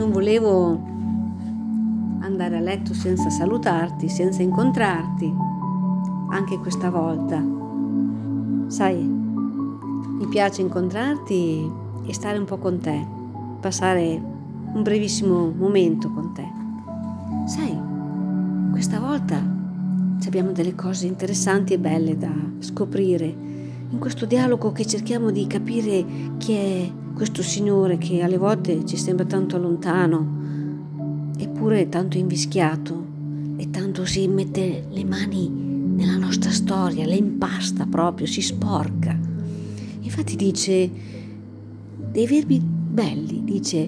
non volevo andare a letto senza salutarti, senza incontrarti, anche questa volta. Sai, mi piace incontrarti e stare un po' con te, passare un brevissimo momento con te. Sai, questa volta abbiamo delle cose interessanti e belle da scoprire in questo dialogo che cerchiamo di capire chi è questo Signore che alle volte ci sembra tanto lontano, eppure tanto invischiato e tanto si mette le mani nella nostra storia, le impasta proprio, si sporca. Infatti dice dei verbi belli, dice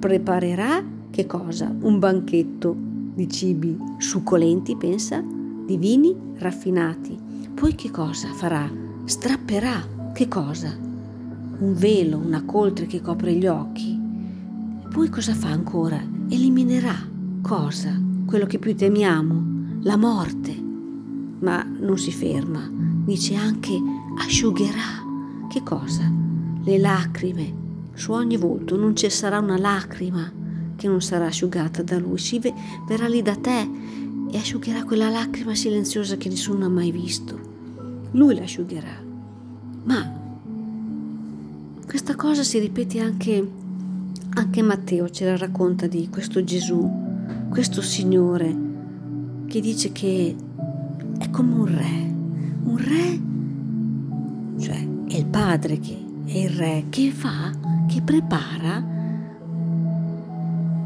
preparerà che cosa? Un banchetto di cibi succolenti, pensa, di vini raffinati. Poi che cosa farà? Strapperà che cosa? Un velo, una coltre che copre gli occhi. Poi cosa fa ancora? Eliminerà cosa? Quello che più temiamo, la morte. Ma non si ferma, dice anche asciugherà. Che cosa? Le lacrime. Su ogni volto non cesserà una lacrima che non sarà asciugata da lui. Si verrà lì da te e asciugherà quella lacrima silenziosa che nessuno ha mai visto. Lui l'asciugherà. Ma questa cosa si ripete anche, anche Matteo, ce la racconta di questo Gesù, questo Signore che dice che è come un re, un re, cioè è il padre che è il re, che fa, che prepara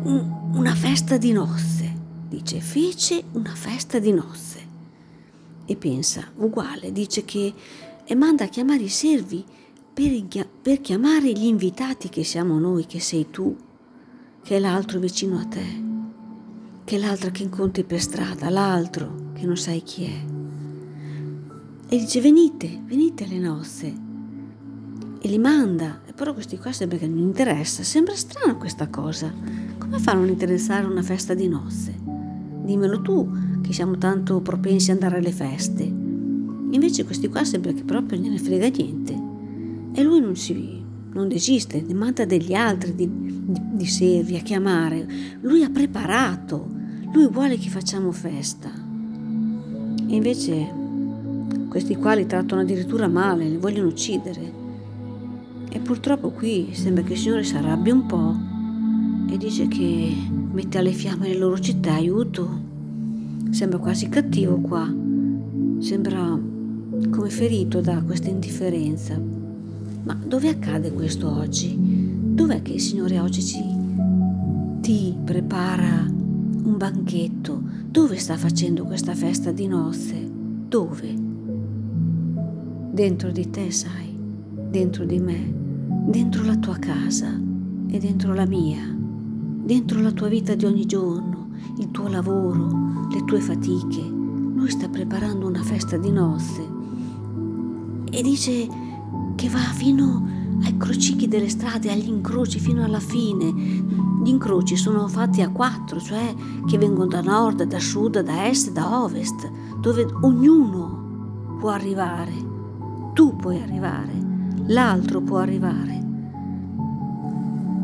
una festa di nozze. Dice fece una festa di nozze. E pensa uguale, dice che e manda a chiamare i servi per, per chiamare gli invitati che siamo noi, che sei tu, che è l'altro vicino a te, che è l'altra che incontri per strada, l'altro che non sai chi è. E dice venite, venite alle nozze. E li manda, e però questi qua sembra che non interessa, sembra strana questa cosa. Come fa a non interessare una festa di nozze? dimmelo tu, che siamo tanto propensi ad andare alle feste. Invece questi qua sembra che proprio non ne frega niente. E lui non si non desiste, ne manda degli altri di, di, di servi a chiamare. Lui ha preparato, lui vuole che facciamo festa. E invece questi qua li trattano addirittura male, li vogliono uccidere. E purtroppo qui sembra che il Signore si arrabbia un po' e dice che mette alle fiamme le loro città, aiuto. Sembra quasi cattivo qua, sembra come ferito da questa indifferenza. Ma dove accade questo oggi? Dov'è che il Signore oggi ci, ti prepara un banchetto? Dove sta facendo questa festa di nozze? Dove? Dentro di te, sai, dentro di me, dentro la tua casa e dentro la mia dentro la tua vita di ogni giorno, il tuo lavoro, le tue fatiche. Lui sta preparando una festa di nozze e dice che va fino ai crocicchi delle strade, agli incroci, fino alla fine. Gli incroci sono fatti a quattro, cioè che vengono da nord, da sud, da est, da ovest, dove ognuno può arrivare. Tu puoi arrivare, l'altro può arrivare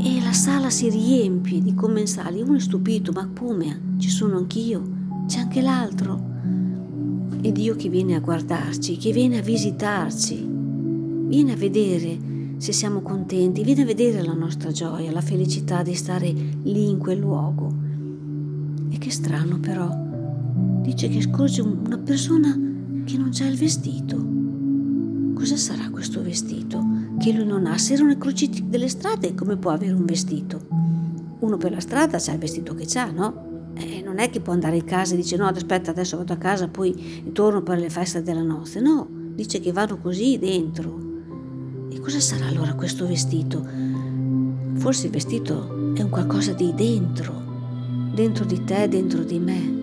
e la sala si riempie di commensali. Uno è stupito, ma come? Ci sono anch'io, c'è anche l'altro. E Dio che viene a guardarci, che viene a visitarci, viene a vedere se siamo contenti, viene a vedere la nostra gioia, la felicità di stare lì in quel luogo. E che strano però, dice che scorge una persona che non c'ha il vestito. Cosa sarà questo vestito? che lui non ha. Se erano i crocicci delle strade, come può avere un vestito? Uno per la strada c'ha il vestito che c'ha, no? E non è che può andare in casa e dice no, aspetta, adesso vado a casa, poi torno per le feste della notte. No, dice che vanno così dentro. E cosa sarà allora questo vestito? Forse il vestito è un qualcosa di dentro, dentro di te, dentro di me.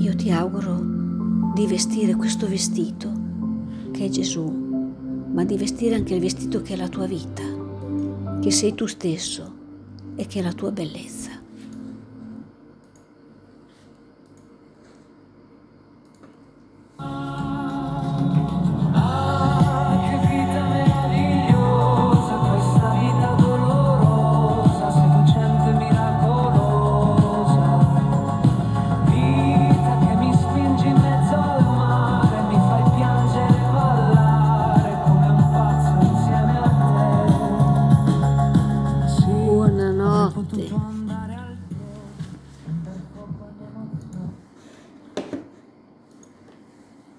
Io ti auguro di vestire questo vestito che è Gesù ma di vestire anche il vestito che è la tua vita, che sei tu stesso e che è la tua bellezza.